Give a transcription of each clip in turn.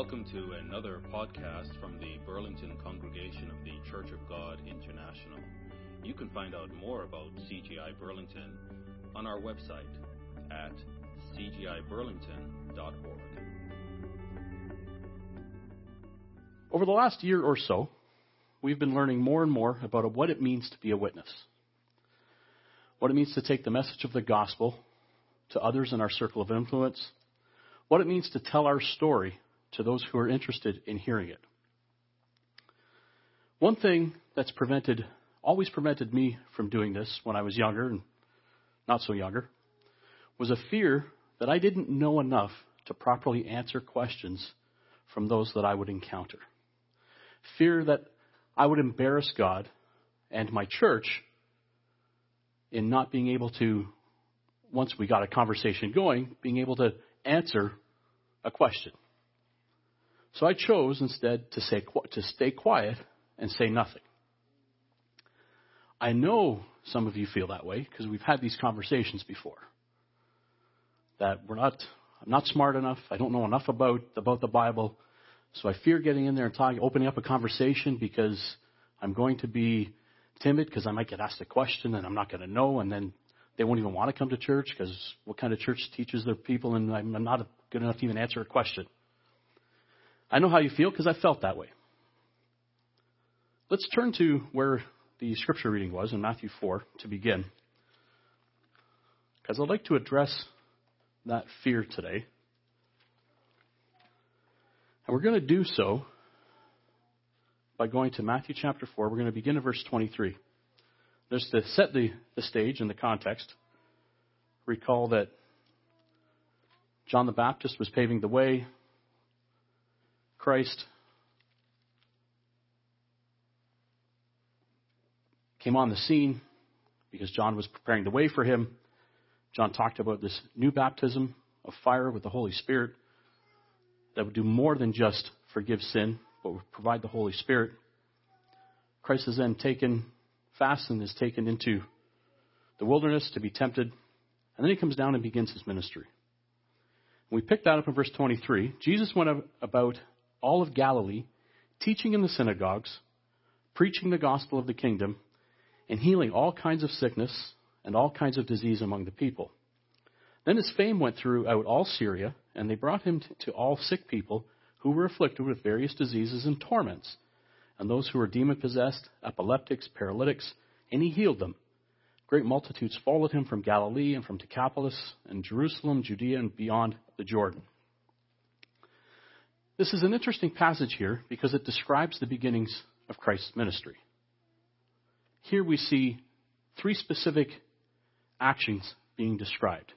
Welcome to another podcast from the Burlington Congregation of the Church of God International. You can find out more about CGI Burlington on our website at cgiburlington.org. Over the last year or so, we've been learning more and more about what it means to be a witness, what it means to take the message of the gospel to others in our circle of influence, what it means to tell our story to those who are interested in hearing it. One thing that's prevented, always prevented me from doing this when I was younger and not so younger, was a fear that I didn't know enough to properly answer questions from those that I would encounter. Fear that I would embarrass God and my church in not being able to, once we got a conversation going, being able to answer a question. So I chose instead to, say, to stay quiet and say nothing. I know some of you feel that way because we've had these conversations before. That we're not, I'm not smart enough. I don't know enough about, about the Bible. So I fear getting in there and talking, opening up a conversation because I'm going to be timid because I might get asked a question and I'm not going to know and then they won't even want to come to church because what kind of church teaches their people and I'm not good enough to even answer a question. I know how you feel because I felt that way. Let's turn to where the scripture reading was in Matthew 4 to begin. Because I'd like to address that fear today. And we're going to do so by going to Matthew chapter 4. We're going to begin at verse 23. Just to set the, the stage and the context, recall that John the Baptist was paving the way. Christ came on the scene because John was preparing the way for him. John talked about this new baptism of fire with the Holy Spirit that would do more than just forgive sin, but would provide the Holy Spirit. Christ is then taken fast and is taken into the wilderness to be tempted, and then he comes down and begins his ministry. We pick that up in verse 23. Jesus went about all of Galilee, teaching in the synagogues, preaching the gospel of the kingdom, and healing all kinds of sickness and all kinds of disease among the people. Then his fame went throughout all Syria, and they brought him to all sick people who were afflicted with various diseases and torments, and those who were demon possessed, epileptics, paralytics, and he healed them. Great multitudes followed him from Galilee and from Decapolis and Jerusalem, Judea, and beyond the Jordan. This is an interesting passage here because it describes the beginnings of Christ's ministry. Here we see three specific actions being described.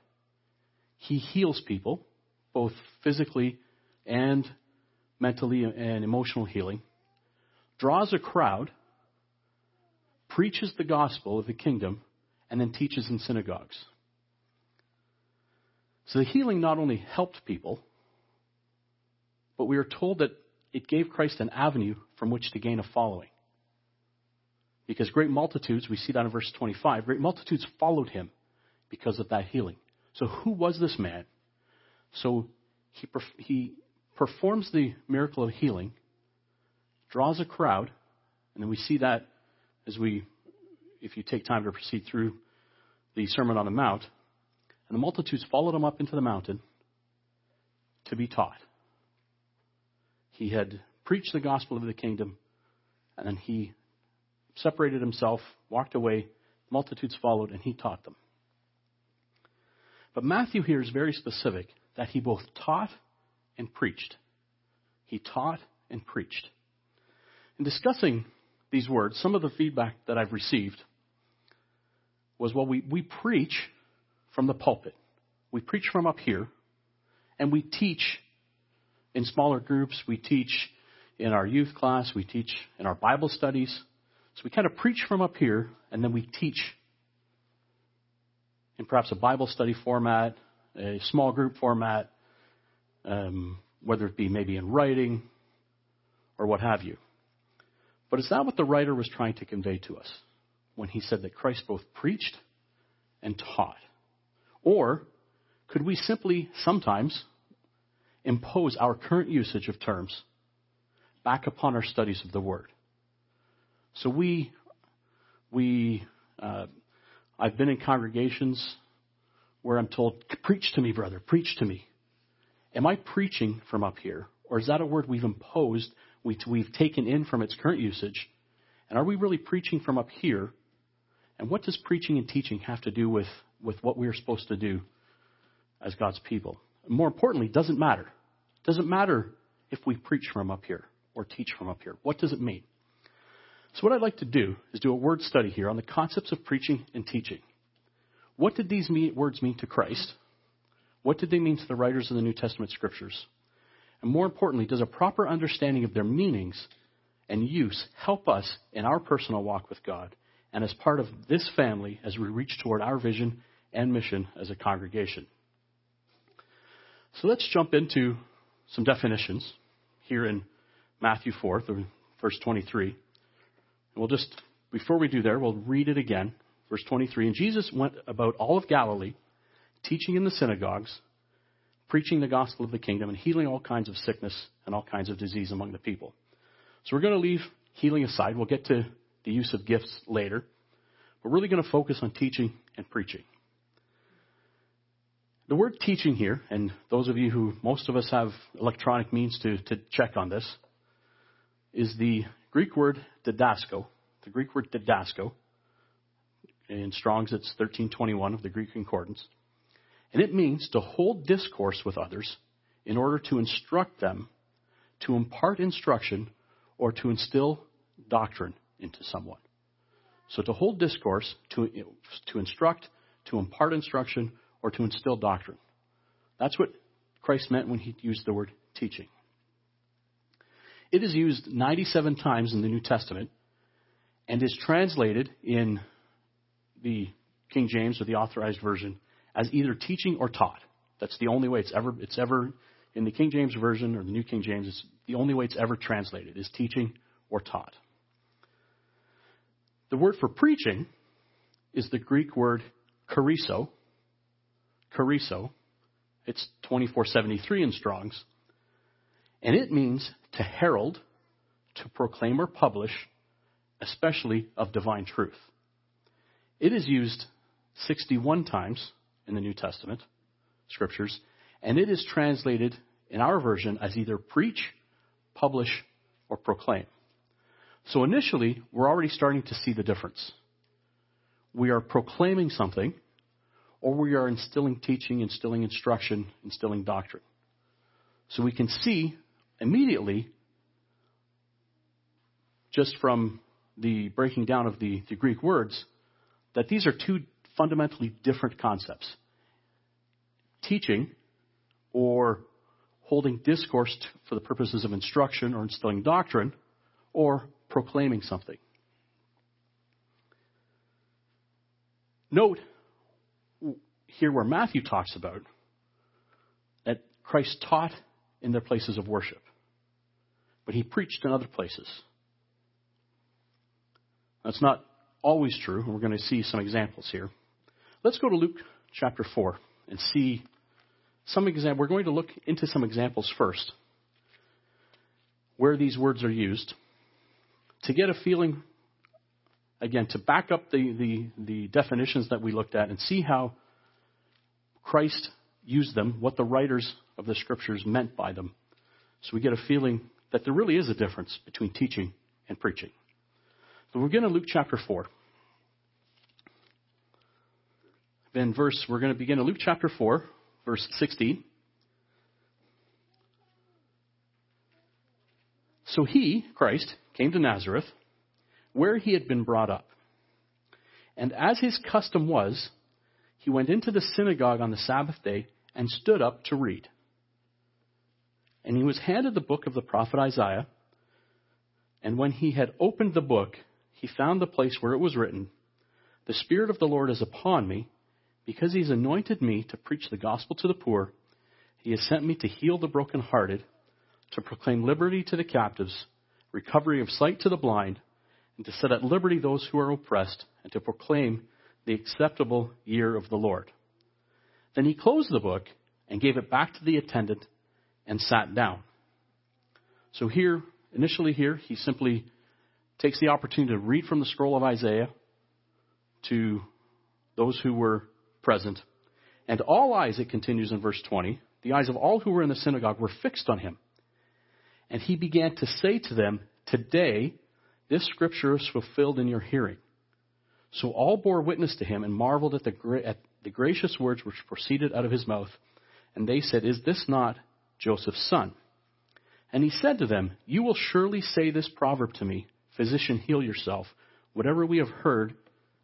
He heals people, both physically and mentally and emotional healing, draws a crowd, preaches the gospel of the kingdom, and then teaches in synagogues. So the healing not only helped people, but we are told that it gave Christ an avenue from which to gain a following. Because great multitudes, we see that in verse 25, great multitudes followed him because of that healing. So who was this man? So he, he performs the miracle of healing, draws a crowd, and then we see that as we, if you take time to proceed through the Sermon on the Mount, and the multitudes followed him up into the mountain to be taught. He had preached the gospel of the kingdom, and then he separated himself, walked away, multitudes followed, and he taught them. But Matthew here is very specific that he both taught and preached. He taught and preached. In discussing these words, some of the feedback that I've received was well, we, we preach from the pulpit. We preach from up here, and we teach in smaller groups. We teach in our youth class. We teach in our Bible studies. So we kind of preach from up here, and then we teach in perhaps a Bible study format, a small group format, um, whether it be maybe in writing or what have you. But is that what the writer was trying to convey to us when he said that Christ both preached and taught? Or could we simply sometimes impose our current usage of terms back upon our studies of the Word. So we, we, uh, I've been in congregations where I'm told, preach to me, brother, preach to me. Am I preaching from up here? Or is that a word we've imposed, we, we've taken in from its current usage? And are we really preaching from up here? And what does preaching and teaching have to do with, with what we are supposed to do as God's people? More importantly, doesn't matter. Doesn't matter if we preach from up here or teach from up here. What does it mean? So, what I'd like to do is do a word study here on the concepts of preaching and teaching. What did these words mean to Christ? What did they mean to the writers of the New Testament scriptures? And more importantly, does a proper understanding of their meanings and use help us in our personal walk with God and as part of this family as we reach toward our vision and mission as a congregation? So let's jump into some definitions here in Matthew 4, verse 23. And we'll just, before we do there, we'll read it again. Verse 23. And Jesus went about all of Galilee, teaching in the synagogues, preaching the gospel of the kingdom, and healing all kinds of sickness and all kinds of disease among the people. So we're going to leave healing aside. We'll get to the use of gifts later. We're really going to focus on teaching and preaching. The word teaching here, and those of you who, most of us have electronic means to, to check on this, is the Greek word didasko. The Greek word didasko. In Strong's, it's 1321 of the Greek Concordance. And it means to hold discourse with others in order to instruct them, to impart instruction, or to instill doctrine into someone. So to hold discourse, to, to instruct, to impart instruction, or to instill doctrine. That's what Christ meant when he used the word teaching. It is used 97 times in the New Testament and is translated in the King James or the authorized version as either teaching or taught. That's the only way it's ever it's ever in the King James version or the New King James. It's the only way it's ever translated is teaching or taught. The word for preaching is the Greek word kerusso, kerusso. It's 2473 in Strong's. And it means to herald, to proclaim or publish, especially of divine truth. It is used 61 times in the New Testament scriptures, and it is translated in our version as either preach, publish, or proclaim. So initially, we're already starting to see the difference. We are proclaiming something, or we are instilling teaching, instilling instruction, instilling doctrine. So we can see immediately, just from the breaking down of the, the Greek words, that these are two fundamentally different concepts. Teaching, or holding discourse for the purposes of instruction or instilling doctrine, or proclaiming something. Note here where Matthew talks about that Christ taught in their places of worship, but he preached in other places. That's not always true, and we're going to see some examples here. Let's go to Luke chapter 4 and see some exam. We're going to look into some examples first where these words are used to get a feeling, again, to back up the, the, the definitions that we looked at and see how Christ used them, what the writers of the scriptures meant by them. So we get a feeling that there really is a difference between teaching and preaching. So we're going to Luke chapter 4. Then verse, we're going to begin in Luke chapter 4, verse 16. So he, Christ, came to Nazareth, where he had been brought up. And as his custom was, he went into the synagogue on the Sabbath day and stood up to read. And he was handed the book of the prophet Isaiah. And when he had opened the book, he found the place where it was written, The Spirit of the Lord is upon me, because he has anointed me to preach the gospel to the poor. He has sent me to heal the brokenhearted, to proclaim liberty to the captives, recovery of sight to the blind, and to set at liberty those who are oppressed, and to proclaim the acceptable year of the Lord. Then he closed the book and gave it back to the attendant and sat down. So here, initially here, he simply takes the opportunity to read from the scroll of Isaiah to those who were present. And all eyes, it continues in verse 20, the eyes of all who were in the synagogue were fixed on him. And he began to say to them, Today, this scripture is fulfilled in your hearing. So all bore witness to him and marveled at the, at the gracious words which proceeded out of his mouth. And they said, Is this not Joseph's son? And he said to them, You will surely say this proverb to me, Physician, heal yourself. Whatever we have heard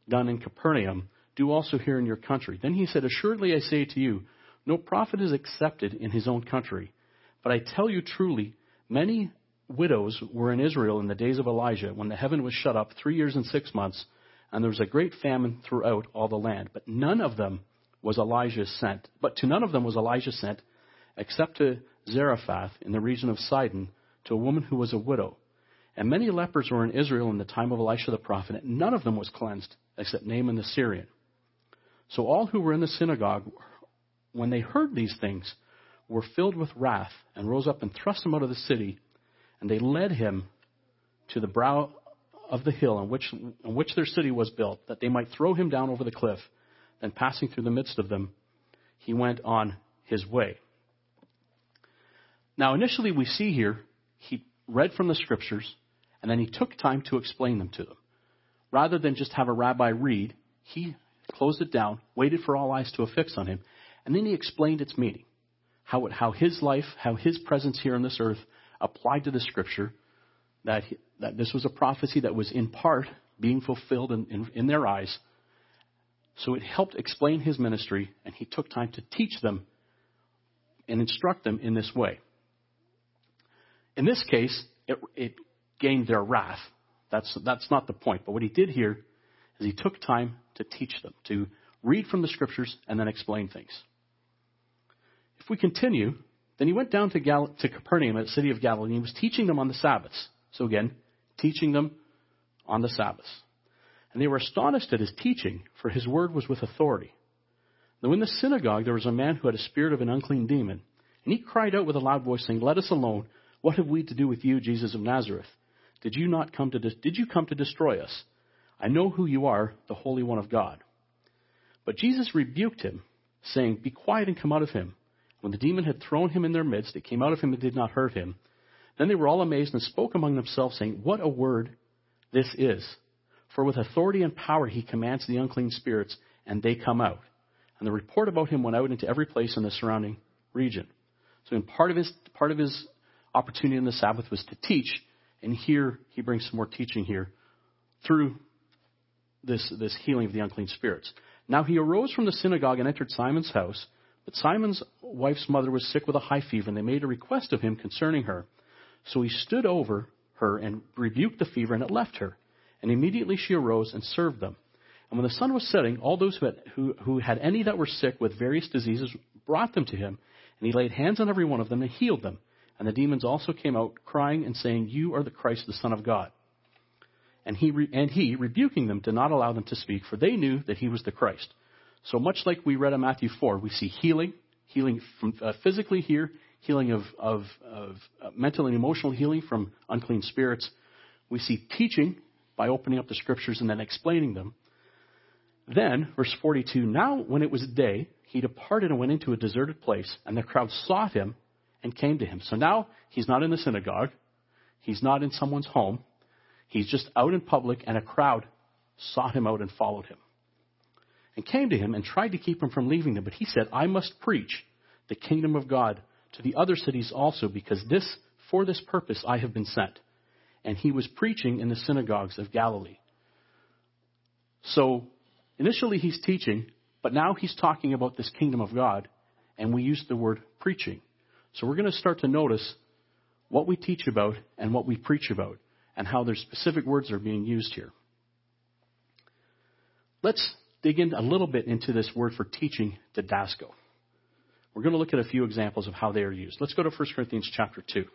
done in Capernaum, do also here in your country. Then he said, Assuredly I say to you, no prophet is accepted in his own country. But I tell you truly, many widows were in Israel in the days of Elijah, when the heaven was shut up three years and six months, and there was a great famine throughout all the land. But none of them was Elijah sent. But to none of them was Elijah sent, except to Zarephath in the region of Sidon, to a woman who was a widow. And many lepers were in Israel in the time of Elisha the prophet, and none of them was cleansed, except Naaman the Syrian. So all who were in the synagogue, when they heard these things, were filled with wrath, and rose up and thrust him out of the city, and they led him to the brow of the hill on which, on which their city was built, that they might throw him down over the cliff. Then passing through the midst of them, he went on his way. Now, initially, we see here he read from the scriptures, and then he took time to explain them to them. Rather than just have a rabbi read, he closed it down, waited for all eyes to affix on him, and then he explained its meaning. How, it, how his life, how his presence here on this earth applied to the scripture, that, he, that this was a prophecy that was in part being fulfilled in, in, in their eyes. So it helped explain his ministry, and he took time to teach them and instruct them in this way. In this case, it, it gained their wrath. That's, that's not the point. But what he did here is he took time to teach them, to read from the scriptures and then explain things. If we continue, then he went down to, Gal- to Capernaum, a city of Galilee, and he was teaching them on the Sabbaths. So again, teaching them on the Sabbaths. And they were astonished at his teaching, for his word was with authority. Now in the synagogue there was a man who had a spirit of an unclean demon, and he cried out with a loud voice, saying, Let us alone. What have we to do with you, Jesus of Nazareth? Did you not come to, de- did you come to destroy us? I know who you are, the Holy One of God. But Jesus rebuked him, saying, Be quiet and come out of him. When the demon had thrown him in their midst, it came out of him and did not hurt him. Then they were all amazed and spoke among themselves, saying, What a word this is! For with authority and power he commands the unclean spirits, and they come out. And the report about him went out into every place in the surrounding region. So in part of his part of his opportunity in the Sabbath was to teach, and here he brings some more teaching here through this, this healing of the unclean spirits. Now he arose from the synagogue and entered Simon's house, but Simon's wife's mother was sick with a high fever, and they made a request of him concerning her. So he stood over her and rebuked the fever, and it left her. And immediately she arose and served them. And when the sun was setting, all those who had, who, who had any that were sick with various diseases brought them to him, and he laid hands on every one of them and healed them. And the demons also came out, crying and saying, You are the Christ, the Son of God. And he, re- and he, rebuking them, did not allow them to speak, for they knew that he was the Christ. So much like we read in Matthew 4, we see healing, healing from uh, physically here, healing of, of, of uh, mental and emotional healing from unclean spirits. We see teaching by opening up the scriptures and then explaining them. Then, verse 42, now when it was day, he departed and went into a deserted place, and the crowd sought him and came to him. So now he's not in the synagogue. He's not in someone's home. He's just out in public, and a crowd sought him out and followed him. And came to him and tried to keep him from leaving them. But he said, I must preach the kingdom of God to the other cities also, because this, for this purpose I have been sent. And he was preaching in the synagogues of Galilee. So initially he's teaching, but now he's talking about this kingdom of God, and we use the word preaching. So we're going to start to notice what we teach about and what we preach about, and how their specific words are being used here. Let's dig in a little bit into this word for teaching, didasko. We're going to look at a few examples of how they are used. Let's go to 1 Corinthians chapter 2.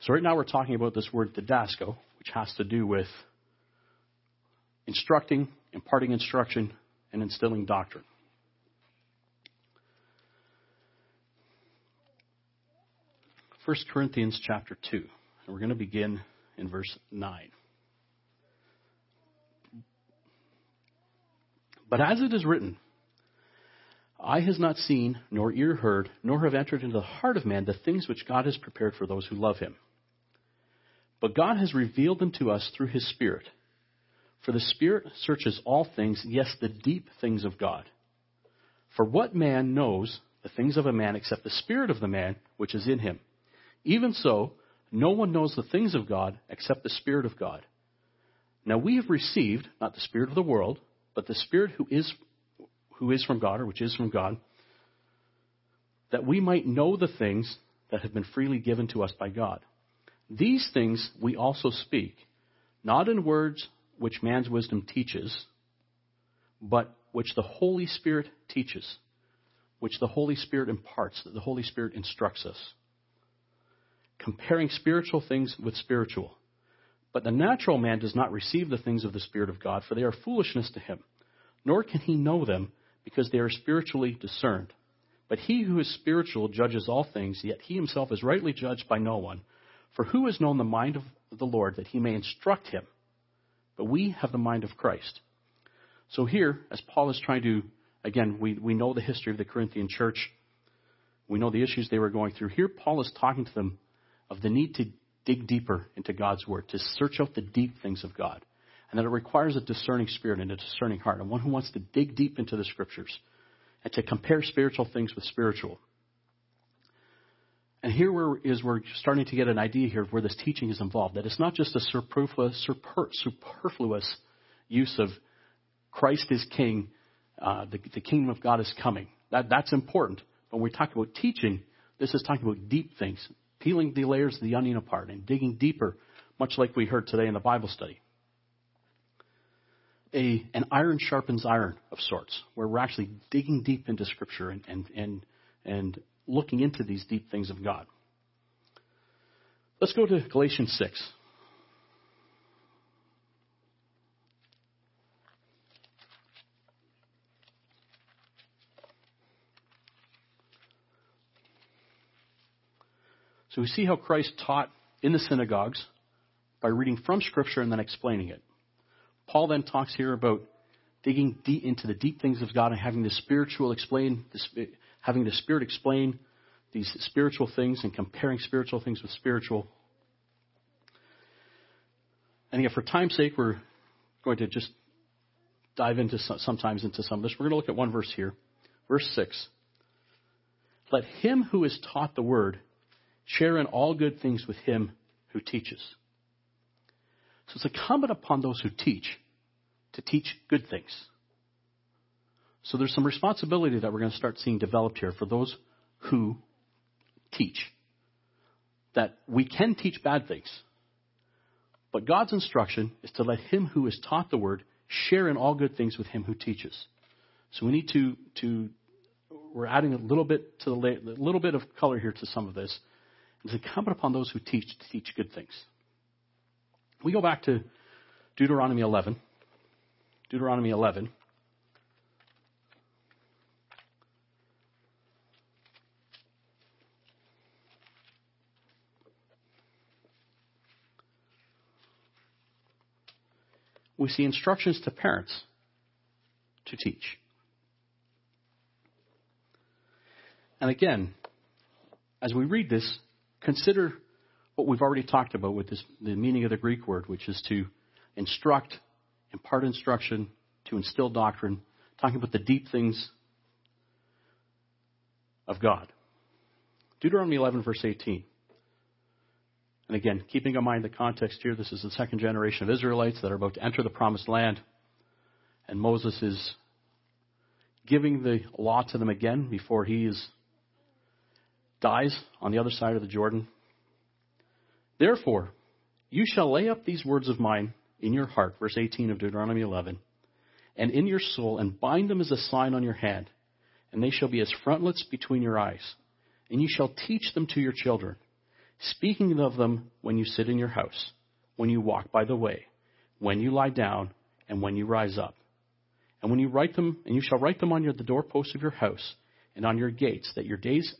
So right now we're talking about this word didasko, which has to do with instructing, imparting instruction, and instilling doctrine. 1 Corinthians chapter 2, and we're going to begin in verse 9. But as it is written, Eye has not seen, nor ear heard, nor have entered into the heart of man the things which God has prepared for those who love him. But God has revealed them to us through his Spirit. For the Spirit searches all things, yes, the deep things of God. For what man knows the things of a man except the Spirit of the man which is in him? Even so, no one knows the things of God except the Spirit of God. Now we have received, not the Spirit of the world, but the Spirit who is who is from God, or which is from God, that we might know the things that have been freely given to us by God. These things we also speak, not in words which man's wisdom teaches, but which the Holy Spirit teaches, which the Holy Spirit imparts, that the Holy Spirit instructs us. Comparing spiritual things with spiritual. But the natural man does not receive the things of the Spirit of God, for they are foolishness to him, nor can he know them because they are spiritually discerned. But he who is spiritual judges all things, yet he himself is rightly judged by no one. For who has known the mind of the Lord that he may instruct him? But we have the mind of Christ. So here, as Paul is trying to, again, we, we know the history of the Corinthian church. We know the issues they were going through. Here, Paul is talking to them of the need to dig deeper into God's Word, to search out the deep things of God and that it requires a discerning spirit and a discerning heart, and one who wants to dig deep into the scriptures and to compare spiritual things with spiritual. And here we're, is we're starting to get an idea here of where this teaching is involved. That it's not just a superfluous, super, superfluous use of Christ is King, uh, the, the kingdom of God is coming. That, that's important. But when we talk about teaching, this is talking about deep things, peeling the layers of the onion apart and digging deeper, much like we heard today in the Bible study a, an iron sharpens iron of sorts, where we're actually digging deep into Scripture and, and, and, and looking into these deep things of God. Let's go to Galatians 6. So we see how Christ taught in the synagogues by reading from Scripture and then explaining it. Paul then talks here about digging deep into the deep things of God and having the spiritual explain, having the Spirit explain these spiritual things and comparing spiritual things with spiritual. And again, for time's sake, we're going to just dive into some, sometimes into some of this. We're going to look at one verse here, verse six. Let him who is taught the word share in all good things with him who teaches. So it's incumbent upon those who teach to teach good things. So there's some responsibility that we're going to start seeing developed here for those who teach. That we can teach bad things. But God's instruction is to let him who is taught the word share in all good things with him who teaches. So we need to, to we're adding a little bit to the a little bit of color here to some of this. It's incumbent upon those who teach to teach good things. We go back to Deuteronomy 11. Deuteronomy 11. We see instructions to parents to teach. And again, as we read this, consider what we've already talked about with this, the meaning of the Greek word, which is to instruct, impart instruction, to instill doctrine, talking about the deep things of God. Deuteronomy 11, verse 18. And again, keeping in mind the context here, this is the second generation of Israelites that are about to enter the promised land. And Moses is giving the law to them again before he is, dies on the other side of the Jordan. Therefore, you shall lay up these words of mine in your heart, verse 18 of Deuteronomy 11, and in your soul, and bind them as a sign on your hand, and they shall be as frontlets between your eyes. And you shall teach them to your children, speaking of them when you sit in your house, when you walk by the way, when you lie down, and when you rise up. And when you write them, and you shall write them on your, the doorposts of your house and on your gates, that your days,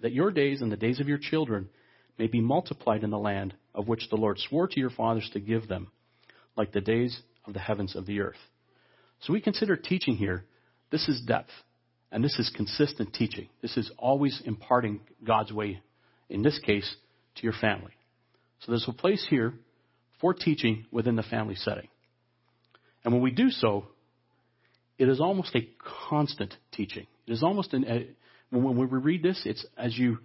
that your days and the days of your children may be multiplied in the land of which the Lord swore to your fathers to give them, like the days of the heavens of the earth. So we consider teaching here, this is depth, and this is consistent teaching. This is always imparting God's way, in this case, to your family. So there's a place here for teaching within the family setting. And when we do so, it is almost a constant teaching. It is almost an, a, when we read this, it's as you,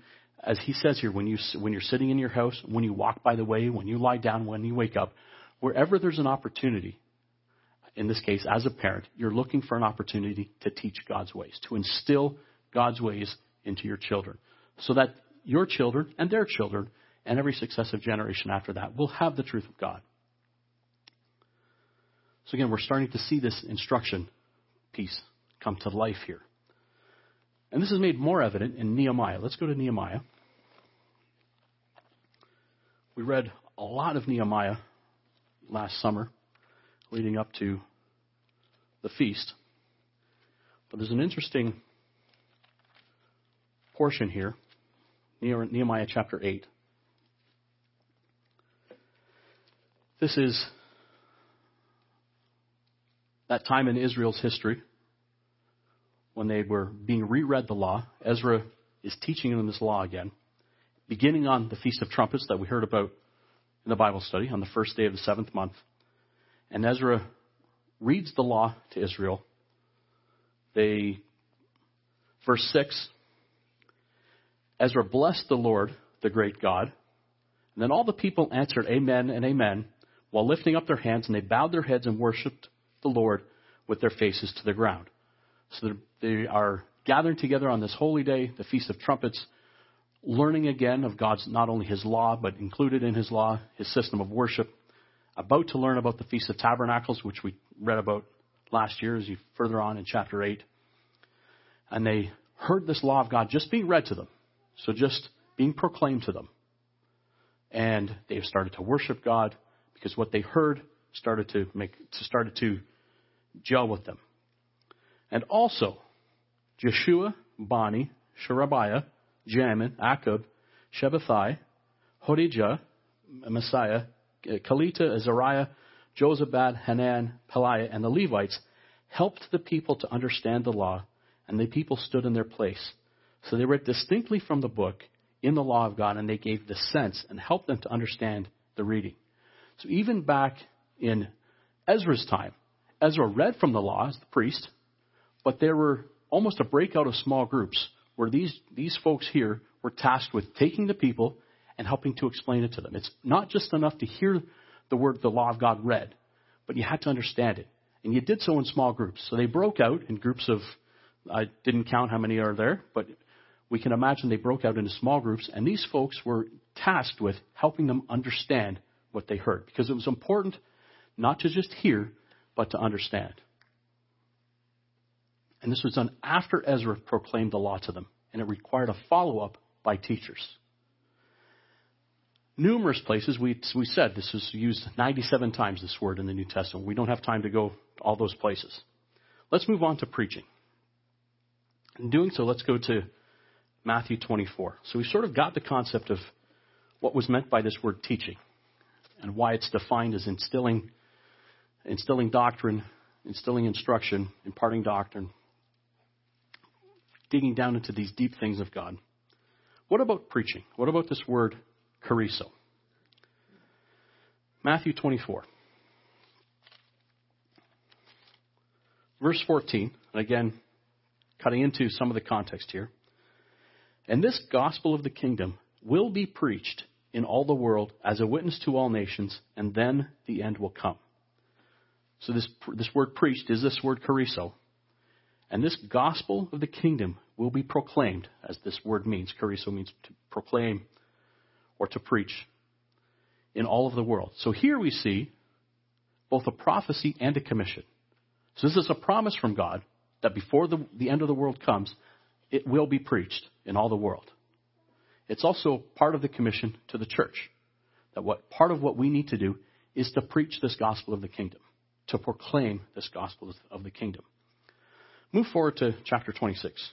as he says here, when you, when you're sitting in your house, when you walk by the way, when you lie down, when you wake up, wherever there's an opportunity, in this case, as a parent, you're looking for an opportunity to teach God's ways, to instill God's ways into your children, so that your children and their children and every successive generation after that will have the truth of God. So again, we're starting to see this instruction piece come to life here. And this is made more evident in Nehemiah. Let's go to Nehemiah. We read a lot of Nehemiah last summer leading up to the feast. But there's an interesting portion here, Nehemiah chapter 8. This is that time in Israel's history when they were being reread the law. Ezra is teaching them this law again, beginning on the Feast of Trumpets that we heard about in the Bible study on the first day of the seventh month. And Ezra reads the law to Israel. They, verse 6, Ezra blessed the Lord, the great God. And then all the people answered, Amen and Amen, while lifting up their hands, and they bowed their heads and worshiped the Lord with their faces to the ground. So they are gathering together on this holy day, the Feast of Trumpets, learning again of God's not only His law, but included in His law, His system of worship. About to learn about the Feast of Tabernacles, which we read about last year as you further on in chapter 8. And they heard this law of God just being read to them. So just being proclaimed to them. And they have started to worship God because what they heard started to make started to gel with them. And also, Jeshua, Bani, Sherebiah, Jamin, Akkub, Shabbethai, Hodijah, Maaseiah, Kelita, Azariah, Jozabad, Hanan, Pelaiah, and the Levites helped the people to understand the law, and the people stood in their place. So they read distinctly from the book in the law of God, and they gave the sense and helped them to understand the reading. So even back in Ezra's time, Ezra read from the law as the priest, but there were almost a breakout of small groups where these, these folks here were tasked with taking the people and helping to explain it to them. It's not just enough to hear the word, the law of God read, but you had to understand it. And you did so in small groups. So they broke out in groups of, I didn't count how many are there, but we can imagine they broke out into small groups, and these folks were tasked with helping them understand what they heard. Because it was important not to just hear, but to understand. And this was done after Ezra proclaimed the law to them, and it required a follow up by teachers. Numerous places, we, we said this is used 97 times, this word in the New Testament. We don't have time to go all those places. Let's move on to preaching. In doing so, let's go to Matthew 24. So we sort of got the concept of what was meant by this word teaching and why it's defined as instilling, instilling doctrine, instilling instruction, imparting doctrine, digging down into these deep things of God. What about preaching? What about this word kerusso? Matthew 24. Verse 14, and again, cutting into some of the context here. And this gospel of the kingdom will be preached in all the world as a witness to all nations, and then the end will come. So this, this word preached is this word kerusso. And this gospel of the kingdom will be proclaimed, as this word means. Kerusso means to proclaim or to preach in all of the world. So here we see both a prophecy and a commission. So this is a promise from God that before the, the end of the world comes, it will be preached in all the world. It's also part of the commission to the church. That what part of what we need to do is to preach this gospel of the kingdom, to proclaim this gospel of the kingdom. Move forward to chapter 26,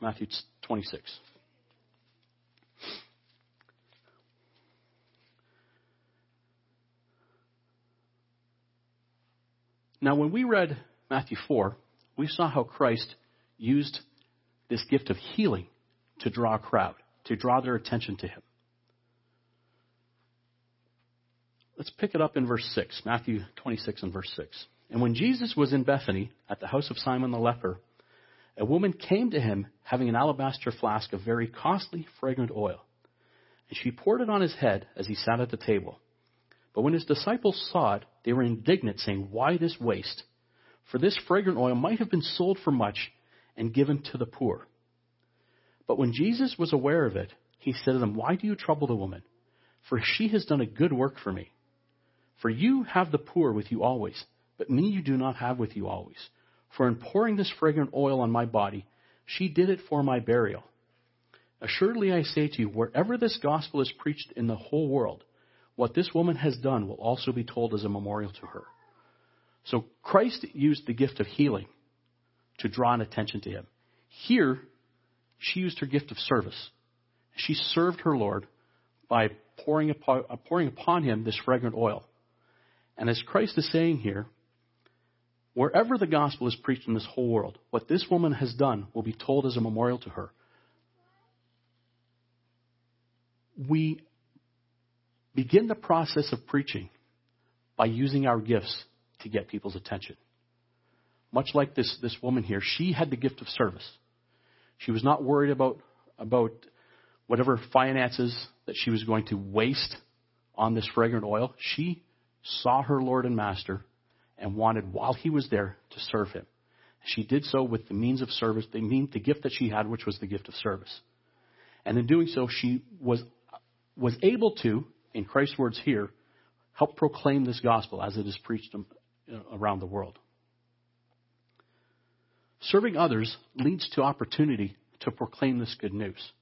Matthew 26. Now, when we read Matthew 4, we saw how Christ used this gift of healing to draw a crowd, to draw their attention to him. Let's pick it up in verse 6, Matthew 26 and verse 6. And when Jesus was in Bethany at the house of Simon the leper, a woman came to him having an alabaster flask of very costly, fragrant oil. And she poured it on his head as he sat at the table. But when his disciples saw it, they were indignant, saying, Why this waste? For this fragrant oil might have been sold for much and given to the poor. But when Jesus was aware of it, he said to them, Why do you trouble the woman? For she has done a good work for me. For you have the poor with you always, but me you do not have with you always. For in pouring this fragrant oil on my body, she did it for my burial. Assuredly I say to you, wherever this gospel is preached in the whole world, what this woman has done will also be told as a memorial to her. So Christ used the gift of healing to draw an attention to him. Here, she used her gift of service. She served her Lord by pouring upon, pouring upon him this fragrant oil. And as Christ is saying here, wherever the gospel is preached in this whole world, what this woman has done will be told as a memorial to her. We begin the process of preaching by using our gifts to get people's attention. Much like this, this woman here, she had the gift of service. She was not worried about, about whatever finances that she was going to waste on this fragrant oil. She saw her Lord and Master and wanted, while he was there, to serve him. She did so with the means of service, the, mean, the gift that she had, which was the gift of service. And in doing so, she was, was able to, in Christ's words here, help proclaim this gospel as it is preached um, uh, around the world. Serving others leads to opportunity to proclaim this good news,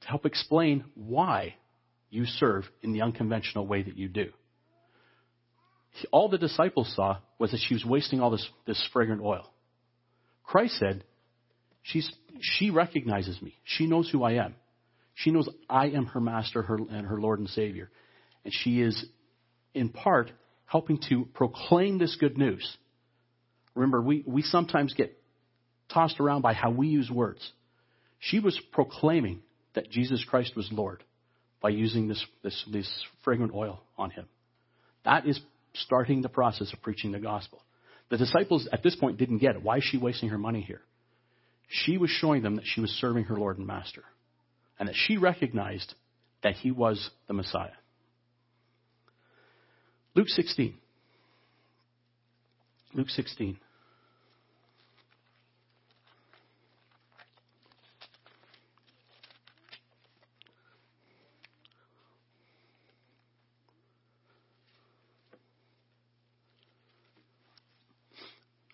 to help explain why you serve in the unconventional way that you do. All the disciples saw was that she was wasting all this, this fragrant oil. Christ said, She's, She recognizes me. She knows who I am. She knows I am her master her, and her Lord and Savior. And she is, in part, helping to proclaim this good news. Remember, we, we sometimes get tossed around by how we use words. She was proclaiming that Jesus Christ was Lord by using this, this, this fragrant oil on him. That is starting the process of preaching the gospel. The disciples at this point didn't get it. Why is she wasting her money here? She was showing them that she was serving her Lord and Master and that she recognized that he was the Messiah. Luke 16. Luke 16.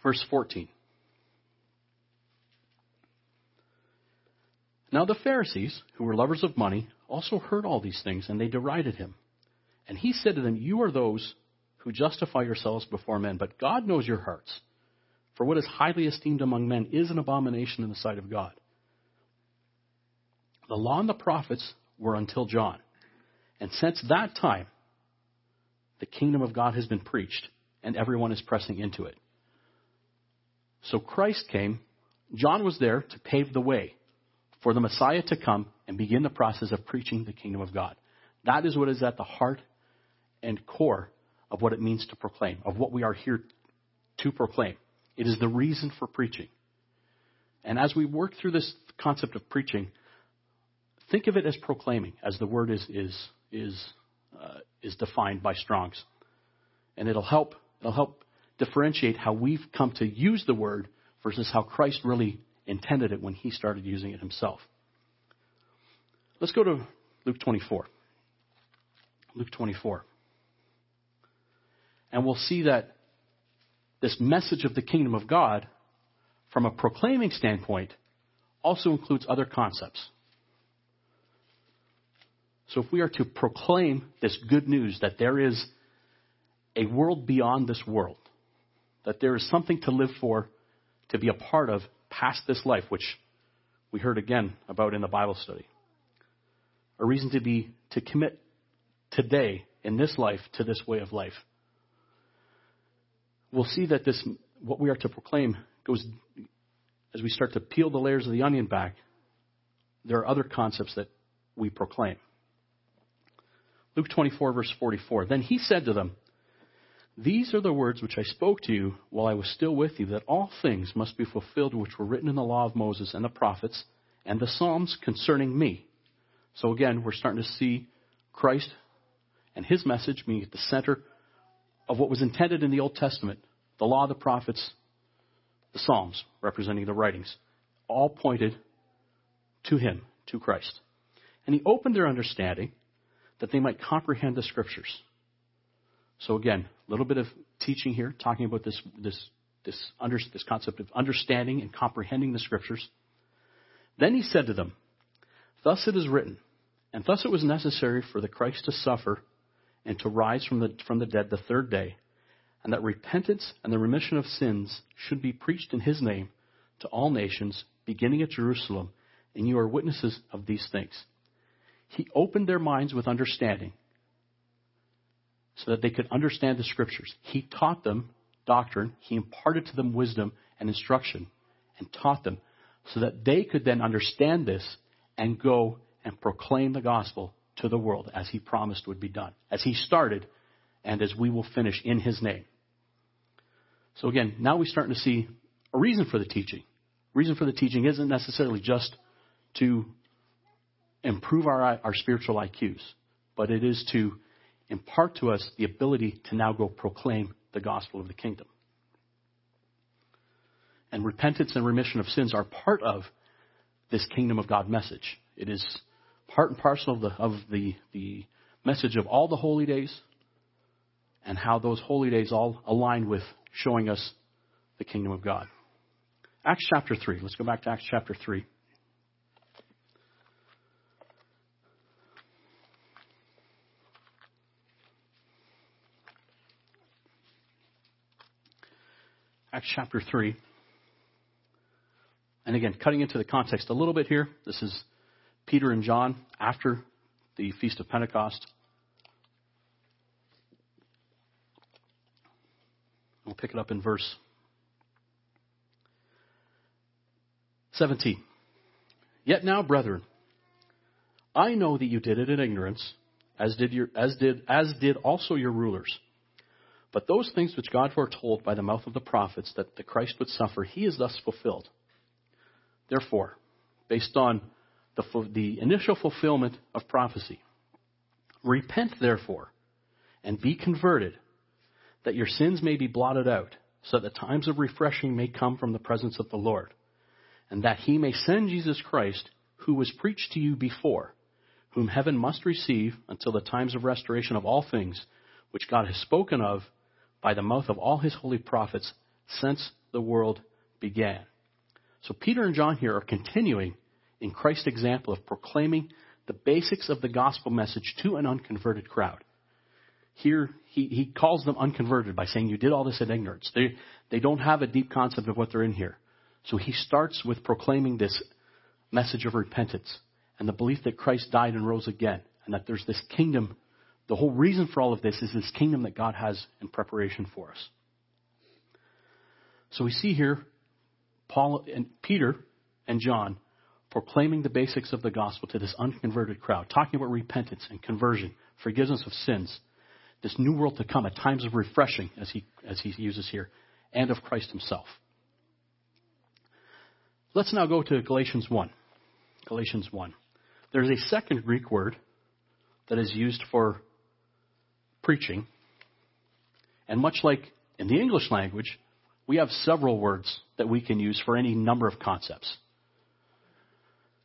Verse 14. Now the Pharisees, who were lovers of money, also heard all these things, and they derided him. And he said to them, You are those who justify yourselves before men, but God knows your hearts. For what is highly esteemed among men is an abomination in the sight of God. The law and the prophets were until John. And since that time, the kingdom of God has been preached, and everyone is pressing into it. So Christ came. John was there to pave the way for the Messiah to come and begin the process of preaching the kingdom of God. That is what is at the heart and core of what it means to proclaim, of what we are here to proclaim. It is the reason for preaching. And as we work through this concept of preaching, think of it as proclaiming, as the word is is is uh, is defined by Strong's, and it'll help it'll help differentiate how we've come to use the word versus how Christ really intended it when he started using it himself. Let's go to Luke 24. Luke 24. And we'll see that this message of the kingdom of God, from a proclaiming standpoint, also includes other concepts. So if we are to proclaim this good news that there is a world beyond this world, that there is something to live for, to be a part of past this life, which we heard again about in the Bible study. A reason to be, to commit today in this life to this way of life. we'll see that this, what we are to proclaim, goes, as we start to peel the layers of the onion back, there are other concepts that we proclaim. Luke 24, verse 44. Then he said to them, These are the words which I spoke to you while I was still with you, that all things must be fulfilled which were written in the law of Moses and the prophets and the Psalms concerning me. So again, we're starting to see Christ and his message being at the center of what was intended in the Old Testament the law, the prophets, the Psalms, representing the writings, all pointed to him, to Christ. And he opened their understanding that they might comprehend the scriptures. So again, a little bit of teaching here, talking about this, this, this, under, this concept of understanding and comprehending the scriptures. Then he said to them, Thus it is written, and thus it was necessary for the Christ to suffer and to rise from the, from the dead the third day, and that repentance and the remission of sins should be preached in his name to all nations, beginning at Jerusalem, and you are witnesses of these things. He opened their minds with understanding so that they could understand the scriptures. He taught them doctrine, he imparted to them wisdom and instruction, and taught them so that they could then understand this and go and proclaim the gospel to the world as he promised would be done, as he started and as we will finish in his name. So again, now we're starting to see a reason for the teaching. reason for the teaching isn't necessarily just to improve our, our spiritual IQs, but it is to impart to us the ability to now go proclaim the gospel of the kingdom. And repentance and remission of sins are part of this kingdom of God message. It is part and parcel of the, of the, the message of all the holy days and how those holy days all align with showing us the kingdom of God. Acts chapter 3. Let's go back to Acts chapter 3. Acts chapter 3. And again, cutting into the context a little bit here, this is Peter and John after the Feast of Pentecost. We'll pick it up in verse 17. Yet now, brethren, I know that you did it in ignorance, as did, your, as did, as did also your rulers. But those things which God foretold by the mouth of the prophets that the Christ would suffer, he is thus fulfilled. Therefore, based on the, the initial fulfillment of prophecy, repent therefore and be converted, that your sins may be blotted out, so that times of refreshing may come from the presence of the Lord, and that he may send Jesus Christ, who was preached to you before, whom heaven must receive until the times of restoration of all things, which God has spoken of by the mouth of all his holy prophets since the world began. So Peter and John here are continuing in Christ's example of proclaiming the basics of the gospel message to an unconverted crowd. Here, he, he calls them unconverted by saying, You did all this in ignorance. They, they don't have a deep concept of what they're in here. So he starts with proclaiming this message of repentance and the belief that Christ died and rose again, and that there's this kingdom the whole reason for all of this is this kingdom that God has in preparation for us. So we see here Paul and Peter and John proclaiming the basics of the gospel to this unconverted crowd, talking about repentance and conversion, forgiveness of sins, this new world to come at times of refreshing, as he, as he uses here, and of Christ himself. Let's now go to Galatians 1. Galatians 1. There's a second Greek word that is used for preaching. And much like in the English language, we have several words that we can use for any number of concepts.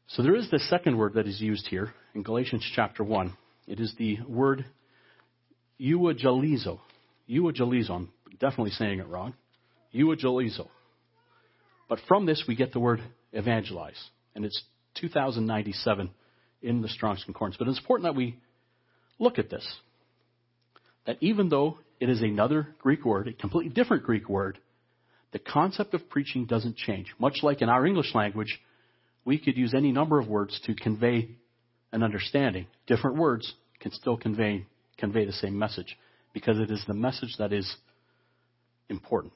So there is the second word that is used here in Galatians chapter 1. It is the word euangelizo. Euangelizo. I'm definitely saying it wrong. Euangelizo. But from this we get the word evangelize. And it's 2097 in the Strong's Concordance. But it's important that we look at this that even though it is another Greek word, a completely different Greek word, the concept of preaching doesn't change. Much like in our English language, we could use any number of words to convey an understanding. Different words can still convey, convey the same message because it is the message that is important.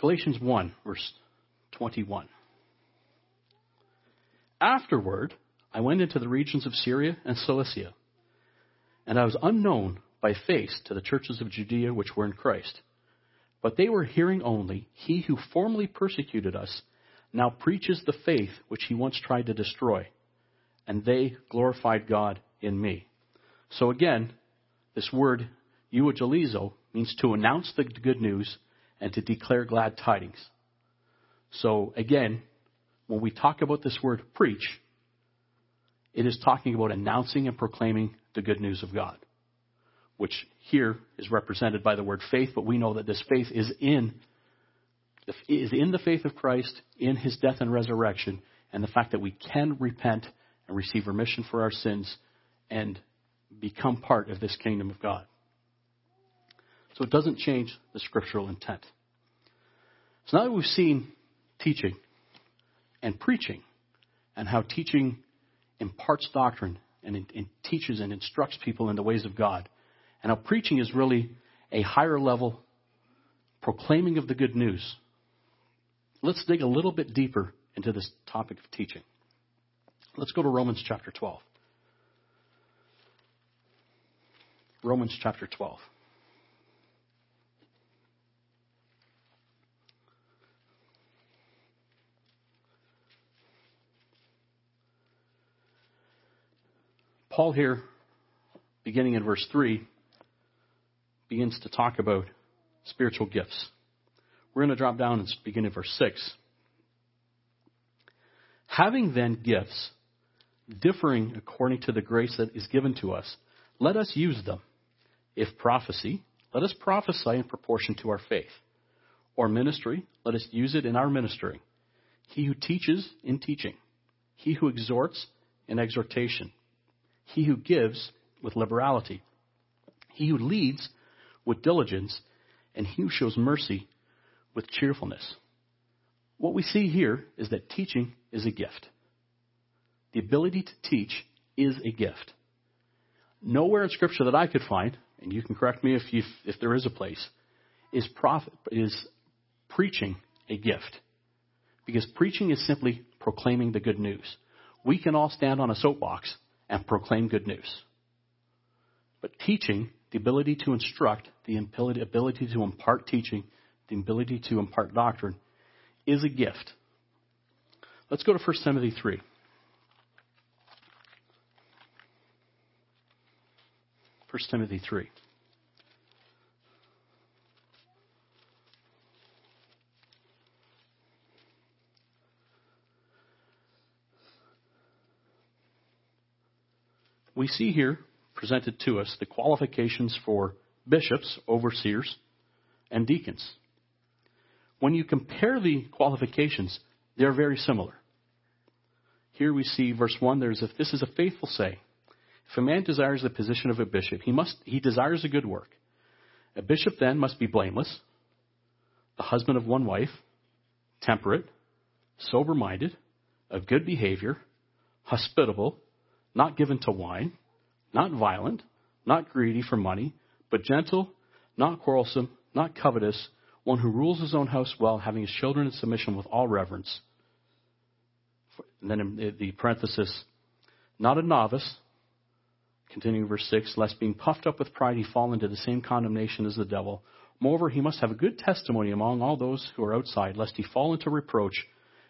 Galatians 1, verse 21. Afterward, I went into the regions of Syria and Cilicia, and I was unknown by face to the churches of Judea which were in Christ. But they were hearing only, He who formerly persecuted us now preaches the faith which he once tried to destroy, and they glorified God in me. So again, this word, euangelizo, means to announce the good news and to declare glad tidings. So again, when we talk about this word preach, it is talking about announcing and proclaiming the good news of God, which here is represented by the word faith, but we know that this faith is in is in the faith of Christ, in his death and resurrection, and the fact that we can repent and receive remission for our sins and become part of this kingdom of God. So it doesn't change the scriptural intent. So now that we've seen teaching and preaching and how teaching imparts doctrine and, and teaches and instructs people in the ways of God, and how preaching is really a higher level proclaiming of the good news. Let's dig a little bit deeper into this topic of teaching. Let's go to Romans chapter 12. Romans chapter 12. Paul here, beginning in verse 3, begins to talk about spiritual gifts. We're going to drop down and begin in verse 6. Having then gifts differing according to the grace that is given to us, let us use them. If prophecy, let us prophesy in proportion to our faith. Or ministry, let us use it in our ministering. He who teaches in teaching. He who exhorts in exhortation he who gives with liberality, he who leads with diligence, and he who shows mercy with cheerfulness. What we see here is that teaching is a gift. The ability to teach is a gift. Nowhere in Scripture that I could find, and you can correct me if, you, if there is a place, is, prophet, is preaching a gift. Because preaching is simply proclaiming the good news. We can all stand on a soapbox and proclaim good news. But teaching, the ability to instruct, the ability to impart teaching, the ability to impart doctrine, is a gift. Let's go to 1 Timothy 3. First Timothy 3. We see here presented to us the qualifications for bishops, overseers, and deacons. When you compare the qualifications, they're very similar. Here we see verse 1 there's if this is a faithful say. If a man desires the position of a bishop, he must he desires a good work. A bishop then must be blameless, the husband of one wife, temperate, sober minded, of good behavior, hospitable, not given to wine, not violent, not greedy for money, but gentle, not quarrelsome, not covetous, one who rules his own house well, having his children in submission with all reverence. And then in the parenthesis, not a novice, continuing verse 6, lest being puffed up with pride he fall into the same condemnation as the devil. Moreover, he must have a good testimony among all those who are outside, lest he fall into reproach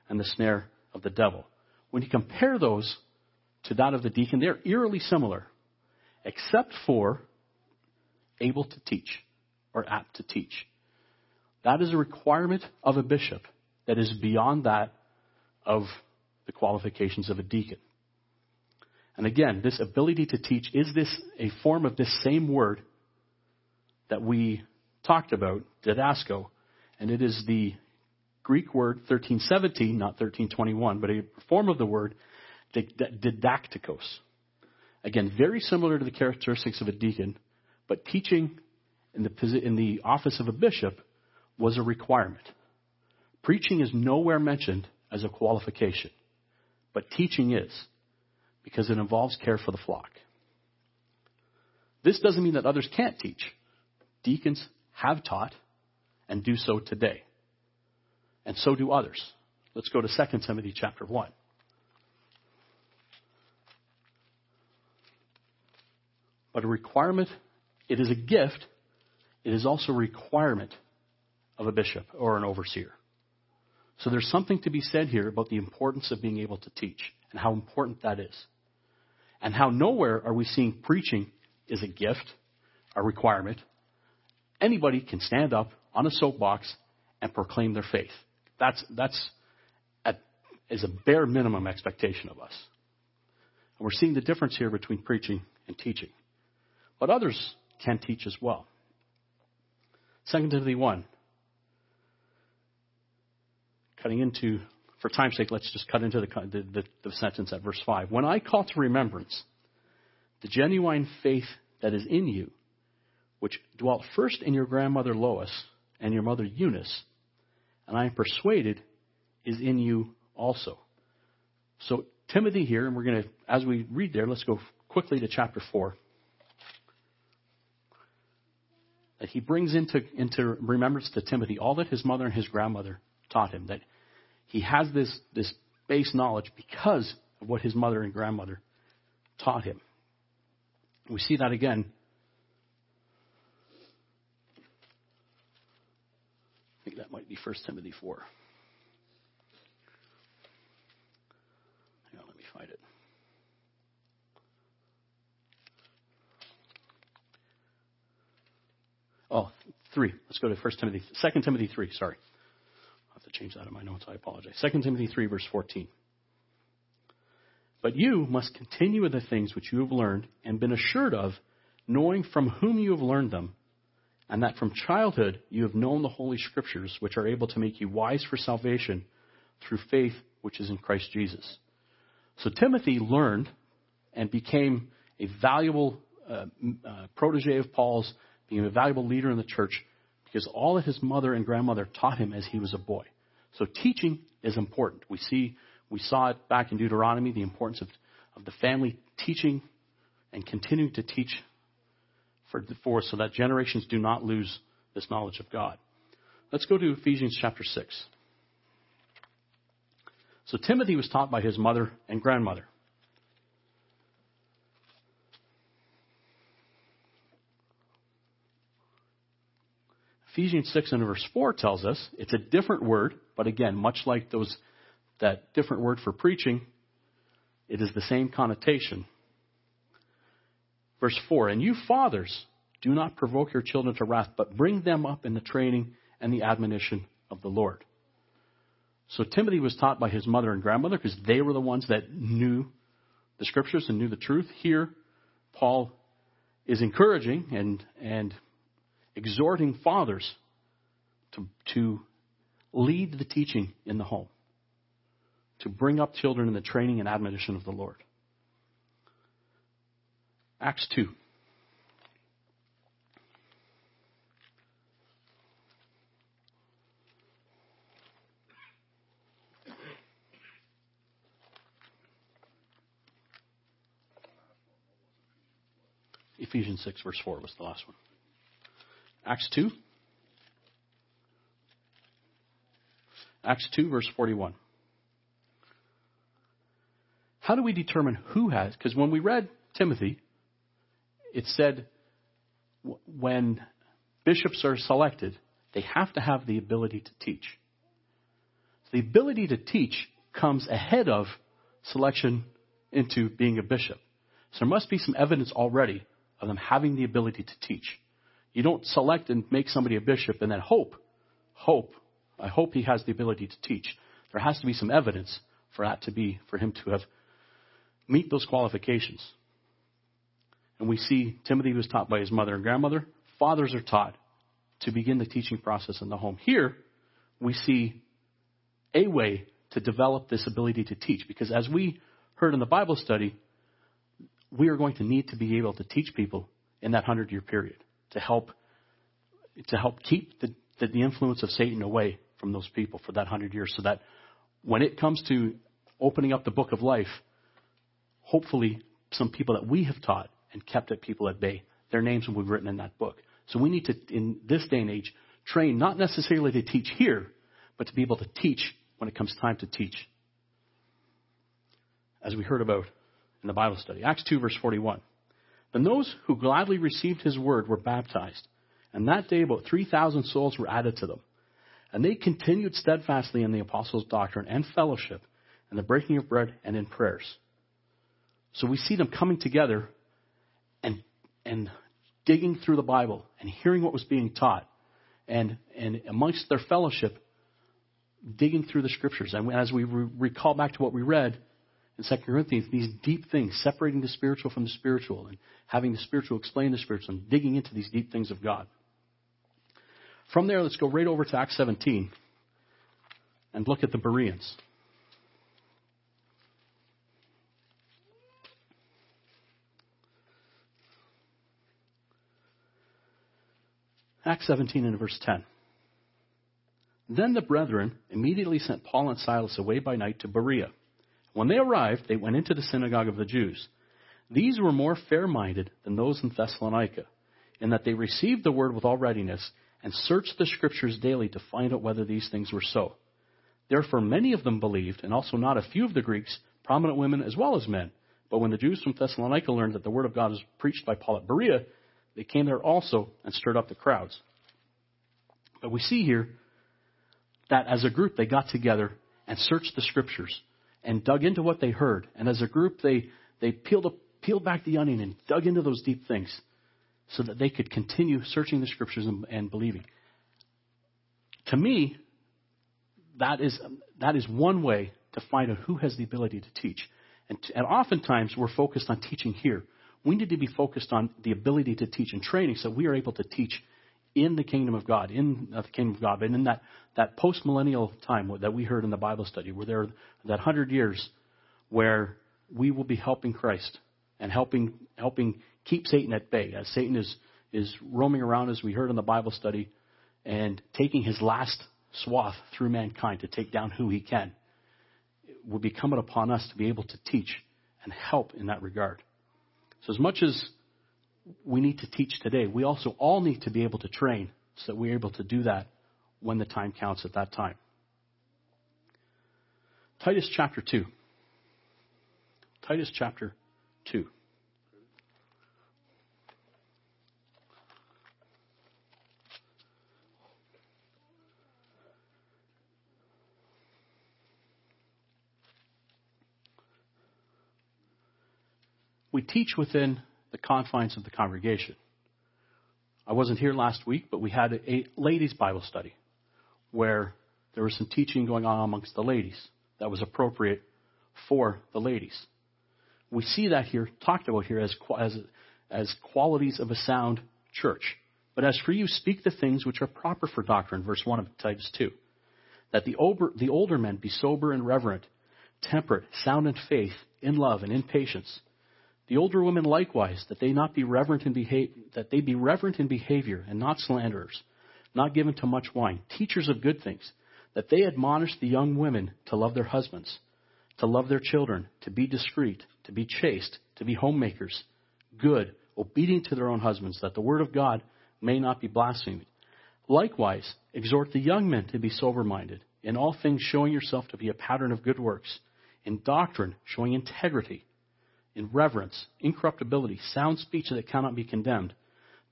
and the snare of the devil. When you compare those to that of the deacon, they're eerily similar, except for able to teach or apt to teach. That is a requirement of a bishop that is beyond that of the qualifications of a deacon. And again, this ability to teach, is this a form of this same word that we talked about, didasko? And it is the Greek word 1317, not 1321, but a form of the word didaktikos. Again, very similar to the characteristics of a deacon, but teaching in the, in the office of a bishop was a requirement. Preaching is nowhere mentioned as a qualification, but teaching is, because it involves care for the flock. This doesn't mean that others can't teach. Deacons have taught and do so today. And so do others. Let's go to 2 Timothy chapter 1. But a requirement, it is a gift, it is also a requirement of a bishop or an overseer. So there's something to be said here about the importance of being able to teach and how important that is. And how nowhere are we seeing preaching is a gift, a requirement. Anybody can stand up on a soapbox and proclaim their faith. That's, that's at, is a bare minimum expectation of us. And we're seeing the difference here between preaching and teaching. But others can teach as well. 2 Timothy 1. Cutting into for time's sake, let's just cut into the, the, the, sentence at verse 5. When I call to remembrance the genuine faith that is in you, which dwelt first in your grandmother Lois and your mother Eunice, and I am persuaded is in you also. So, Timothy here, and we're going to, as we read there, let's go quickly to chapter 4. That he brings into, into remembrance to Timothy all that his mother and his grandmother taught him. That he has this, this base knowledge because of what his mother and grandmother taught him. We see that again. I think that might be 1 Timothy 4. Hang on, let me find it. Oh, 3. Let's go to 1 Timothy, 2 Timothy 3, sorry I'll have to change that in my notes. I apologize. 2 Timothy 3, verse 14. But you must continue with the things which you have learned and been assured of, knowing from whom you have learned them, and that from childhood you have known the Holy Scriptures, which are able to make you wise for salvation through faith which is in Christ Jesus. So Timothy learned and became a valuable uh, uh, protege of Paul's, became a valuable leader in the church because all that his mother and grandmother taught him as he was a boy. So teaching is important. We see, we saw it back in Deuteronomy, the importance of, of the family teaching and continuing to teach for, for so that generations do not lose this knowledge of God. Let's go to Ephesians chapter 6. So Timothy was taught by his mother and grandmother. Ephesians 6 and verse 4 tells us it's a different word, but again, much like those, that different word for preaching, it is the same connotation. Verse 4 And you fathers, do not provoke your children to wrath, but bring them up in the training and the admonition of the Lord. So Timothy was taught by his mother and grandmother because they were the ones that knew the scriptures and knew the truth. Here, Paul is encouraging and, and exhorting fathers to, to lead the teaching in the home, to bring up children in the training and admonition of the Lord. Acts 2. Ephesians 6, verse 4 was the last one. Acts 2. Acts 2, verse 41. How do we determine who has? Because when we read Timothy, it said when bishops are selected, they have to have the ability to teach. The ability to teach comes ahead of selection into being a bishop. So there must be some evidence already of them having the ability to teach. You don't select and make somebody a bishop and then hope, hope, I hope he has the ability to teach. There has to be some evidence for that to be, for him to have meet those qualifications. And we see Timothy was taught by his mother and grandmother. Fathers are taught to begin the teaching process in the home. Here, we see a way to develop this ability to teach because as we heard in the Bible study, we are going to need to be able to teach people in that hundred year period to help to help keep the, the, the influence of Satan away from those people for that hundred years, so that when it comes to opening up the book of life, hopefully some people that we have taught and kept at people at bay, their names will be written in that book. So we need to, in this day and age, train not necessarily to teach here, but to be able to teach when it comes time to teach. As we heard about in the Bible study. Acts 2 verse 41. Then those who gladly received his word were baptized. And that day about 3,000 souls were added to them. And they continued steadfastly in the apostles' doctrine and fellowship, and the breaking of bread and in prayers. So we see them coming together and, and digging through the Bible and hearing what was being taught. And, and amongst their fellowship, digging through the scriptures. And as we re- recall back to what we read in 2 Corinthians, these deep things, separating the spiritual from the spiritual, and having the spiritual explain the spiritual, and digging into these deep things of God. From there, let's go right over to Acts 17 and look at the Bereans. Acts 17 and verse 10. Then the brethren immediately sent Paul and Silas away by night to Berea. When they arrived, they went into the synagogue of the Jews. These were more fair minded than those in Thessalonica, in that they received the word with all readiness and searched the scriptures daily to find out whether these things were so. Therefore, many of them believed, and also not a few of the Greeks, prominent women as well as men. But when the Jews from Thessalonica learned that the word of God was preached by Paul at Berea, they came there also and stirred up the crowds. But we see here that as a group they got together and searched the scriptures and dug into what they heard. And as a group they, they peeled, up, peeled back the onion and dug into those deep things so that they could continue searching the scriptures and, and believing. To me, that is, that is one way to find out who has the ability to teach. And, and oftentimes we're focused on teaching here. We need to be focused on the ability to teach and training so we are able to teach in the kingdom of God, in uh, the kingdom of God, and in that, that post millennial time that we heard in the Bible study, where there that hundred years where we will be helping Christ and helping helping keep Satan at bay, as Satan is is roaming around, as we heard in the Bible study, and taking his last swath through mankind to take down who he can. It will be incumbent upon us to be able to teach and help in that regard. So as much as we need to teach today, we also all need to be able to train so that we're able to do that when the time counts at that time. Titus chapter 2. Titus chapter 2. We teach within the confines of the congregation. I wasn't here last week, but we had a ladies' Bible study where there was some teaching going on amongst the ladies that was appropriate for the ladies. We see that here, talked about here as, as, as qualities of a sound church. But as for you, speak the things which are proper for doctrine, verse 1 of Titus 2. That the, over, the older men be sober and reverent, temperate, sound in faith, in love, and in patience. The older women likewise, that they not be reverent in behavior, that they be reverent in behavior and not slanderers, not given to much wine, teachers of good things, that they admonish the young women to love their husbands, to love their children, to be discreet, to be chaste, to be homemakers, good, obedient to their own husbands, that the word of God may not be blasphemed. Likewise, exhort the young men to be sober minded, in all things showing yourself to be a pattern of good works, in doctrine showing integrity in reverence, incorruptibility, sound speech that cannot be condemned,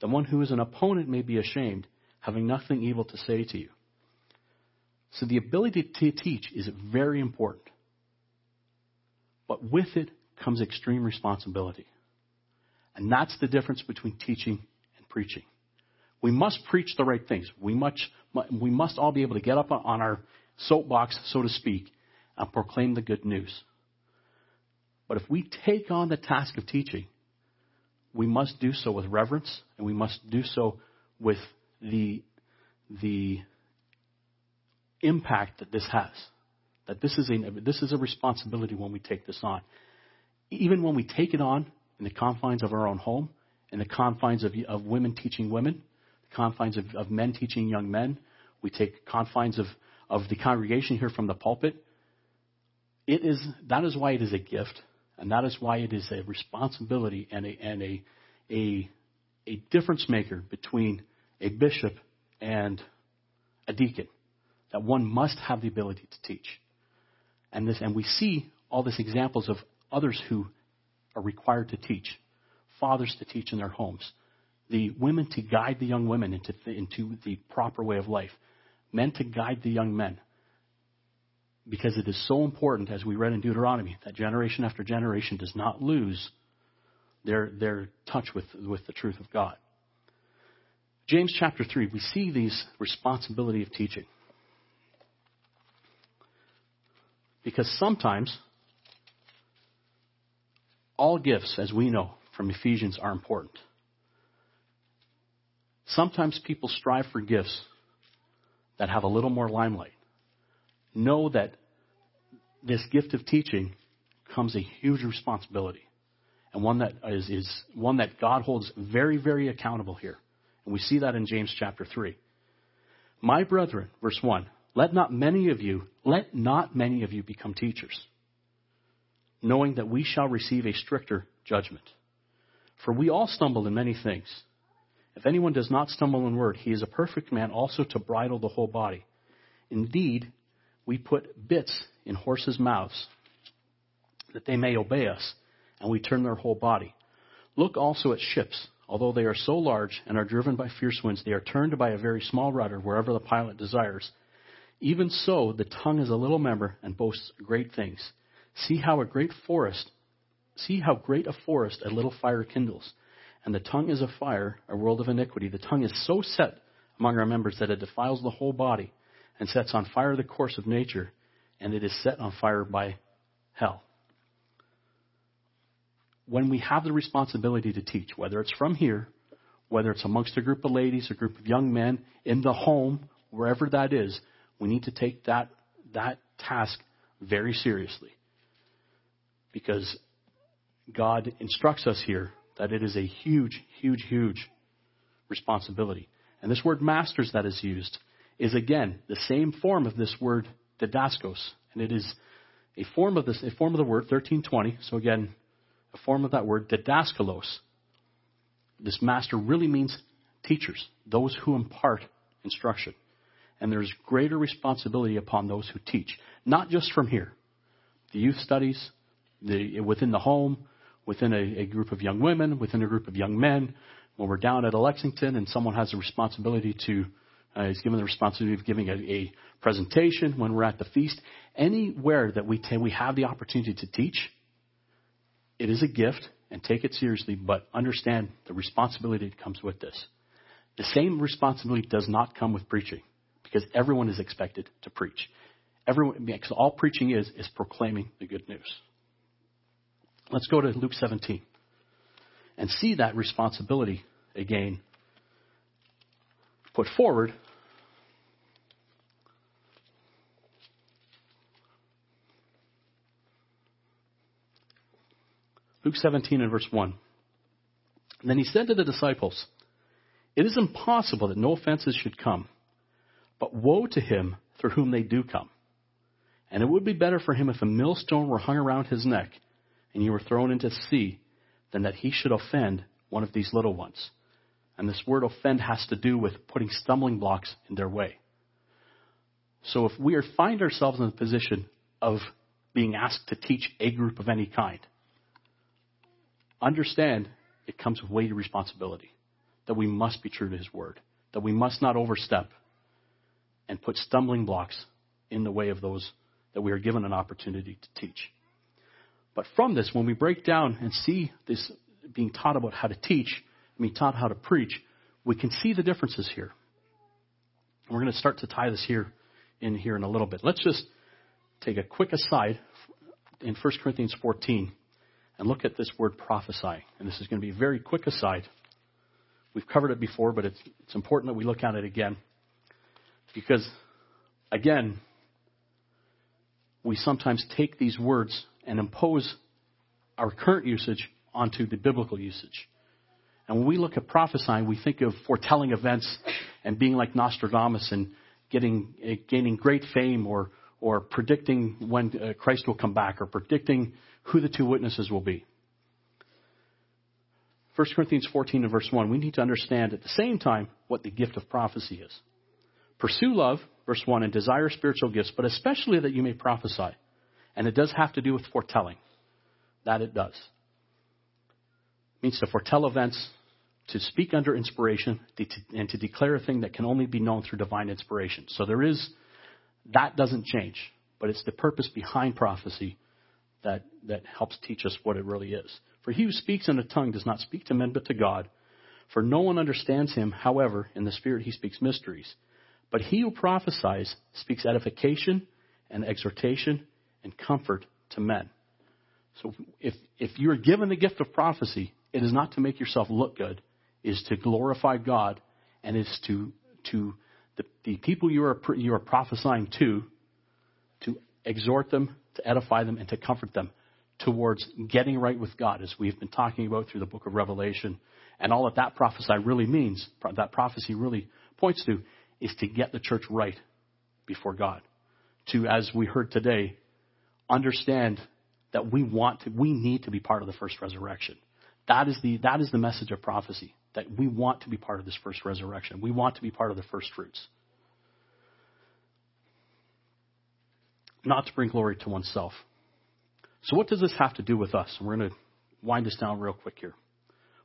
the one who is an opponent may be ashamed, having nothing evil to say to you. So the ability to teach is very important. But with it comes extreme responsibility. And that's the difference between teaching and preaching. We must preach the right things. We must, we must all be able to get up on our soapbox, so to speak, and proclaim the good news. But if we take on the task of teaching, we must do so with reverence and we must do so with the, the impact that this has. That this is, a, this is a responsibility when we take this on. Even when we take it on in the confines of our own home, in the confines of, of women teaching women, the confines of, of men teaching young men, we take confines of, of the congregation here from the pulpit. It is, that is why it is a gift and that is why it is a responsibility and a, and a, a a difference maker between a bishop and a deacon. That one must have the ability to teach. And this, and we see all these examples of others who are required to teach, fathers to teach in their homes, the women to guide the young women into, into the proper way of life, men to guide the young men. Because it is so important, as we read in Deuteronomy, that generation after generation does not lose their, their touch with, with the truth of God. James chapter 3, we see these responsibility of teaching. Because sometimes all gifts, as we know from Ephesians, are important. Sometimes people strive for gifts that have a little more limelight. Know that this gift of teaching comes a huge responsibility and one that is, is one that God holds very, very accountable here. And we see that in James chapter 3. My brethren, verse 1, let not many of you, let not many of you become teachers, knowing that we shall receive a stricter judgment. For we all stumble in many things. If anyone does not stumble in word, he is a perfect man also to bridle the whole body. Indeed, we put bits in horses' mouths that they may obey us, and we turn their whole body. Look also at ships. Although they are so large and are driven by fierce winds, they are turned by a very small rudder wherever the pilot desires. Even so, the tongue is a little member and boasts great things. See how a great forest, see how great a forest a little fire kindles. And the tongue is a fire, a world of iniquity. The tongue is so set among our members that it defiles the whole body and sets on fire the course of nature, and it is set on fire by hell when we have the responsibility to teach, whether it's from here, whether it's amongst a group of ladies, a group of young men, in the home, wherever that is, we need to take that, that task very seriously. Because God instructs us here that it is a huge, huge, huge responsibility. And this word masters that is used is again the same form of this word didaskos. And it is a form of this, a form of the word 1320. So again, a form of that word, didaskalos. This master really means teachers, those who impart instruction. And there's greater responsibility upon those who teach, not just from here. The youth studies, the, within the home, within a, a group of young women, within a group of young men. When we're down at Lexington and someone has a responsibility to, uh, is given the responsibility of giving a, a presentation, when we're at the feast, anywhere that we, t- we have the opportunity to teach, it is a gift and take it seriously, but understand the responsibility that comes with this. The same responsibility does not come with preaching because everyone is expected to preach. Everyone, because all preaching is, is proclaiming the good news. Let's go to Luke 17 and see that responsibility again put forward Luke 17 and verse 1. And then he said to the disciples, It is impossible that no offenses should come, but woe to him through whom they do come. And it would be better for him if a millstone were hung around his neck and he were thrown into the sea than that he should offend one of these little ones. And this word offend has to do with putting stumbling blocks in their way. So if we find ourselves in the position of being asked to teach a group of any kind, understand it comes with weighty responsibility. That we must be true to His Word. That we must not overstep and put stumbling blocks in the way of those that we are given an opportunity to teach. But from this, when we break down and see this being taught about how to teach, being taught how to preach, we can see the differences here. we're going to start to tie this here in here in a little bit. Let's just take a quick aside in 1 Corinthians 14 and look at this word prophesy. And this is going to be a very quick aside. We've covered it before, but it's, it's important that we look at it again. Because, again, we sometimes take these words and impose our current usage onto the biblical usage. And when we look at prophesying, we think of foretelling events and being like Nostradamus and getting, gaining great fame or, or predicting when uh, Christ will come back or predicting who the two witnesses will be. 1 Corinthians 14 and verse 1, we need to understand at the same time what the gift of prophecy is. Pursue love, verse 1, and desire spiritual gifts, but especially that you may prophesy. And it does have to do with foretelling. That it does. Means to foretell events, to speak under inspiration, and to declare a thing that can only be known through divine inspiration. So there is, that doesn't change, but it's the purpose behind prophecy that, that helps teach us what it really is. For he who speaks in a tongue does not speak to men but to God. For no one understands him, however, in the Spirit he speaks mysteries. But he who prophesies speaks edification and exhortation and comfort to men. So if, if you're given the gift of prophecy, it is not to make yourself look good, is to glorify God, and is to, to the, the people you are, you are prophesying to, to exhort them, to edify them, and to comfort them towards getting right with God, as we've been talking about through the book of Revelation. And all that that prophecy really means, that prophecy really points to, is to get the church right before God. To, as we heard today, understand that we want to, we need to be part of the first resurrection. That is the, that is the message of prophecy, that we want to be part of this first resurrection. We want to be part of the first fruits. Not to bring glory to oneself. So, what does this have to do with us? We're going to wind this down real quick here.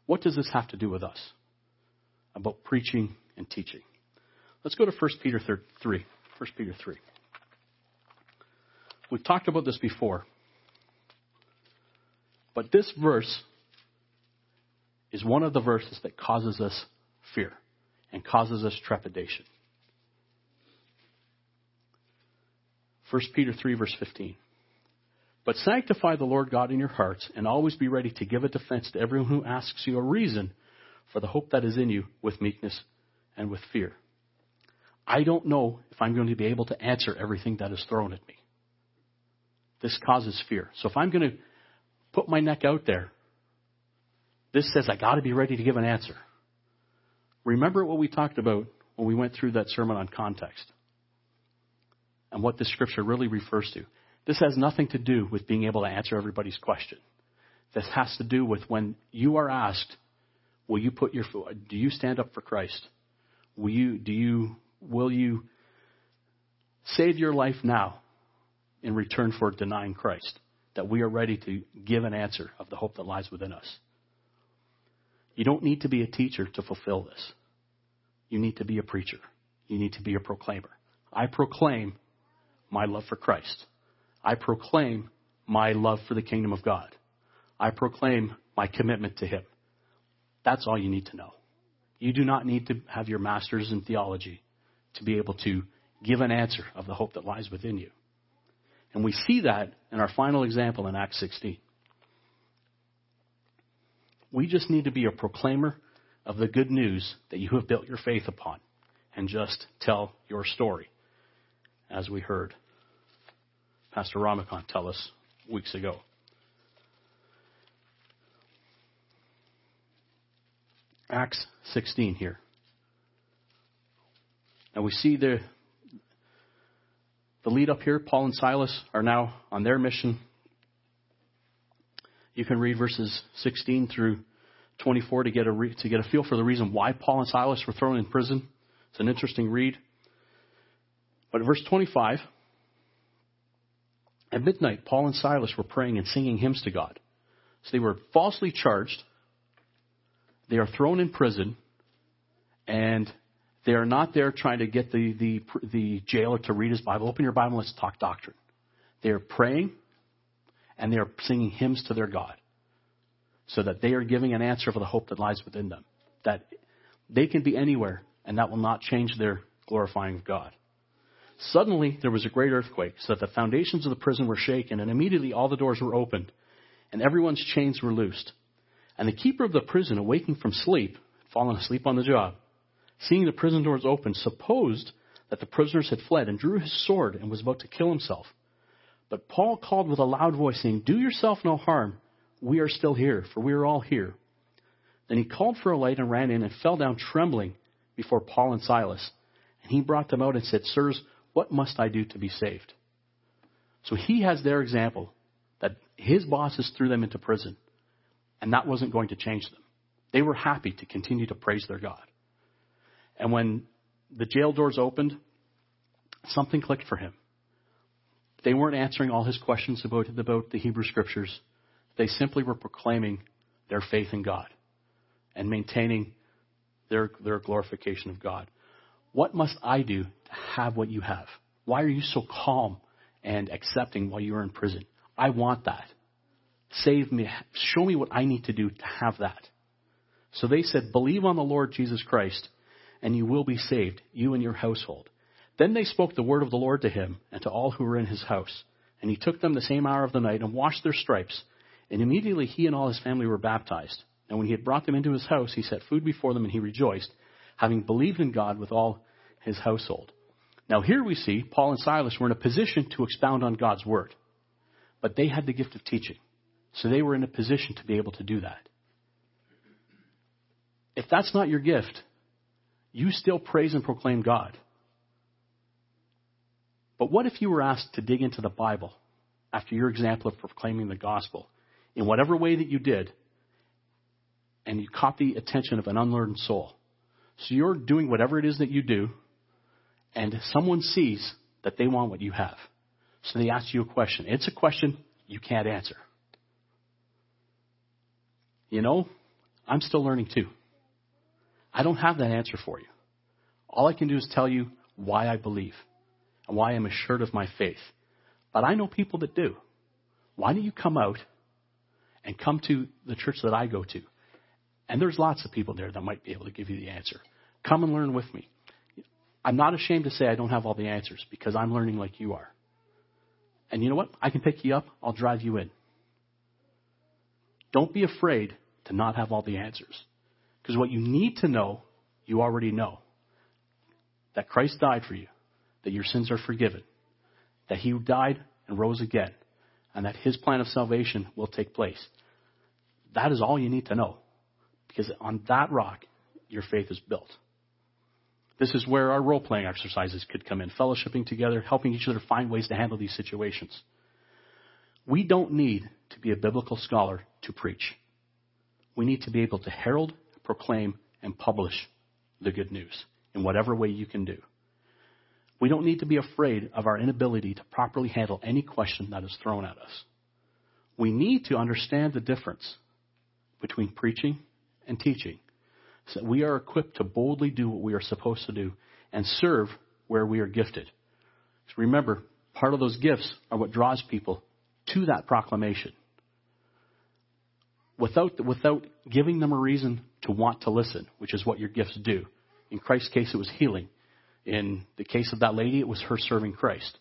What does this have to do with us about preaching and teaching? Let's go to 1 Peter 3. 1 Peter 3. We've talked about this before. But this verse is one of the verses that causes us fear and causes us trepidation. 1 Peter 3, verse 15. But sanctify the Lord God in your hearts, and always be ready to give a defense to everyone who asks you a reason for the hope that is in you with meekness and with fear. I don't know if I'm going to be able to answer everything that is thrown at me. This causes fear. So if I'm going to put my neck out there, this says I got to be ready to give an answer. Remember what we talked about when we went through that sermon on context and what this scripture really refers to. This has nothing to do with being able to answer everybody's question. This has to do with when you are asked, will you put your do you stand up for Christ? Will you do you will you save your life now in return for denying Christ? That we are ready to give an answer of the hope that lies within us. You don't need to be a teacher to fulfill this. You need to be a preacher. You need to be a proclaimer. I proclaim my love for Christ. I proclaim my love for the kingdom of God. I proclaim my commitment to Him. That's all you need to know. You do not need to have your master's in theology to be able to give an answer of the hope that lies within you. And we see that in our final example in Acts 16. We just need to be a proclaimer of the good news that you have built your faith upon and just tell your story, as we heard. Pastor Ramakant tell us weeks ago. Acts 16 here. Now we see the, the lead up here. Paul and Silas are now on their mission. You can read verses 16 through 24 to get a re, to get a feel for the reason why Paul and Silas were thrown in prison. It's an interesting read. But verse 25 at midnight, Paul and Silas were praying and singing hymns to God. So they were falsely charged. They are thrown in prison, and they are not there trying to get the, the, the jailer to read his Bible. Open your Bible, let's talk doctrine. They are praying, and they are singing hymns to their God, so that they are giving an answer for the hope that lies within them. That they can be anywhere, and that will not change their glorifying of God. Suddenly there was a great earthquake, so that the foundations of the prison were shaken, and immediately all the doors were opened, and everyone's chains were loosed. And the keeper of the prison, awaking from sleep, fallen asleep on the job, seeing the prison doors open, supposed that the prisoners had fled, and drew his sword and was about to kill himself. But Paul called with a loud voice, saying, Do yourself no harm. We are still here, for we are all here. Then he called for a light and ran in and fell down trembling before Paul and Silas. And he brought them out and said, Sirs, what must I do to be saved? So he has their example that his bosses threw them into prison, and that wasn't going to change them. They were happy to continue to praise their God. And when the jail doors opened, something clicked for him. They weren't answering all his questions about, about the Hebrew scriptures. They simply were proclaiming their faith in God and maintaining their, their glorification of God. What must I do to have what you have? Why are you so calm and accepting while you're in prison? I want that. Save me. Show me what I need to do to have that. So they said, Believe on the Lord Jesus Christ, and you will be saved, you and your household. Then they spoke the word of the Lord to him and to all who were in his house. And he took them the same hour of the night and washed their stripes. And immediately he and all his family were baptized. And when he had brought them into his house, he set food before them and he rejoiced, having believed in God with all his household. Now here we see Paul and Silas were in a position to expound on God's word. But they had the gift of teaching. So they were in a position to be able to do that. If that's not your gift, you still praise and proclaim God. But what if you were asked to dig into the Bible after your example of proclaiming the gospel in whatever way that you did, and you caught the attention of an unlearned soul? So you're doing whatever it is that you do, and someone sees that they want what you have. So they ask you a question. It's a question you can't answer. You know, I'm still learning too. I don't have that answer for you. All I can do is tell you why I believe and why I'm assured of my faith. But I know people that do. Why don't you come out and come to the church that I go to? And there's lots of people there that might be able to give you the answer. Come and learn with me. I'm not ashamed to say I don't have all the answers because I'm learning like you are. And you know what? I can pick you up. I'll drive you in. Don't be afraid to not have all the answers. Because what you need to know, you already know. That Christ died for you that your sins are forgiven, that he died and rose again, and that his plan of salvation will take place. That is all you need to know. Because on that rock, your faith is built. This is where our role playing exercises could come in, fellowshipping together, helping each other find ways to handle these situations. We don't need to be a biblical scholar to preach. We need to be able to herald, proclaim, and publish the good news in whatever way you can do. We don't need to be afraid of our inability to properly handle any question that is thrown at us. We need to understand the difference between preaching and teaching so that we are equipped to boldly do what we are supposed to do and serve where we are gifted. So remember, part of those gifts are what draws people to that proclamation. Without, without giving them a reason to want to listen, which is what your gifts do. In Christ's case, it was healing. In the case of that lady, it was her serving Christ.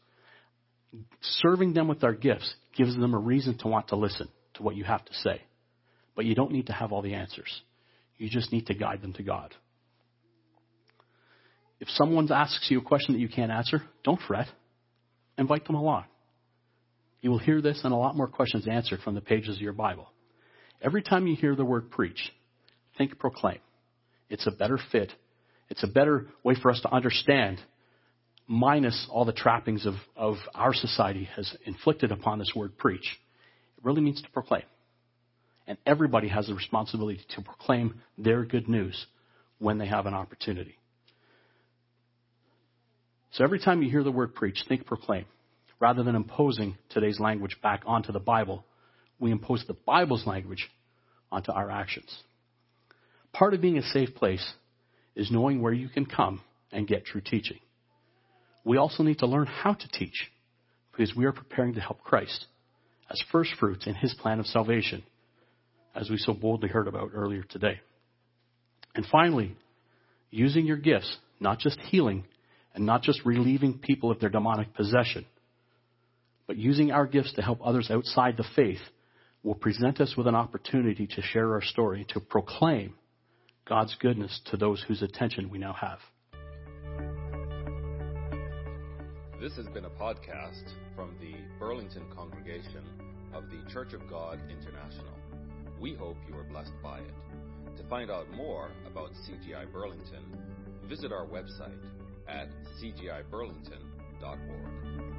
Serving them with our gifts gives them a reason to want to listen to what you have to say. But you don't need to have all the answers. You just need to guide them to God. If someone asks you a question that you can't answer, don't fret. Invite them along. You will hear this and a lot more questions answered from the pages of your Bible. Every time you hear the word preach, think proclaim. It's a better fit it's a better way for us to understand, minus all the trappings of, of our society has inflicted upon this word preach. It really means to proclaim. And everybody has the responsibility to proclaim their good news when they have an opportunity. So every time you hear the word preach, think proclaim. Rather than imposing today's language back onto the Bible, we impose the Bible's language onto our actions. Part of being a safe place is knowing where you can come and get true teaching. We also need to learn how to teach because we are preparing to help Christ as first fruits in his plan of salvation, as we so boldly heard about earlier today. And finally, using your gifts, not just healing and not just relieving people of their demonic possession, but using our gifts to help others outside the faith will present us with an opportunity to share our story, to proclaim God's goodness to those whose attention we now have. This has been a podcast from the Burlington congregation of the Church of God International. We hope you are blessed by it. To find out more about CGI Burlington, visit our website at cgiburlington.org.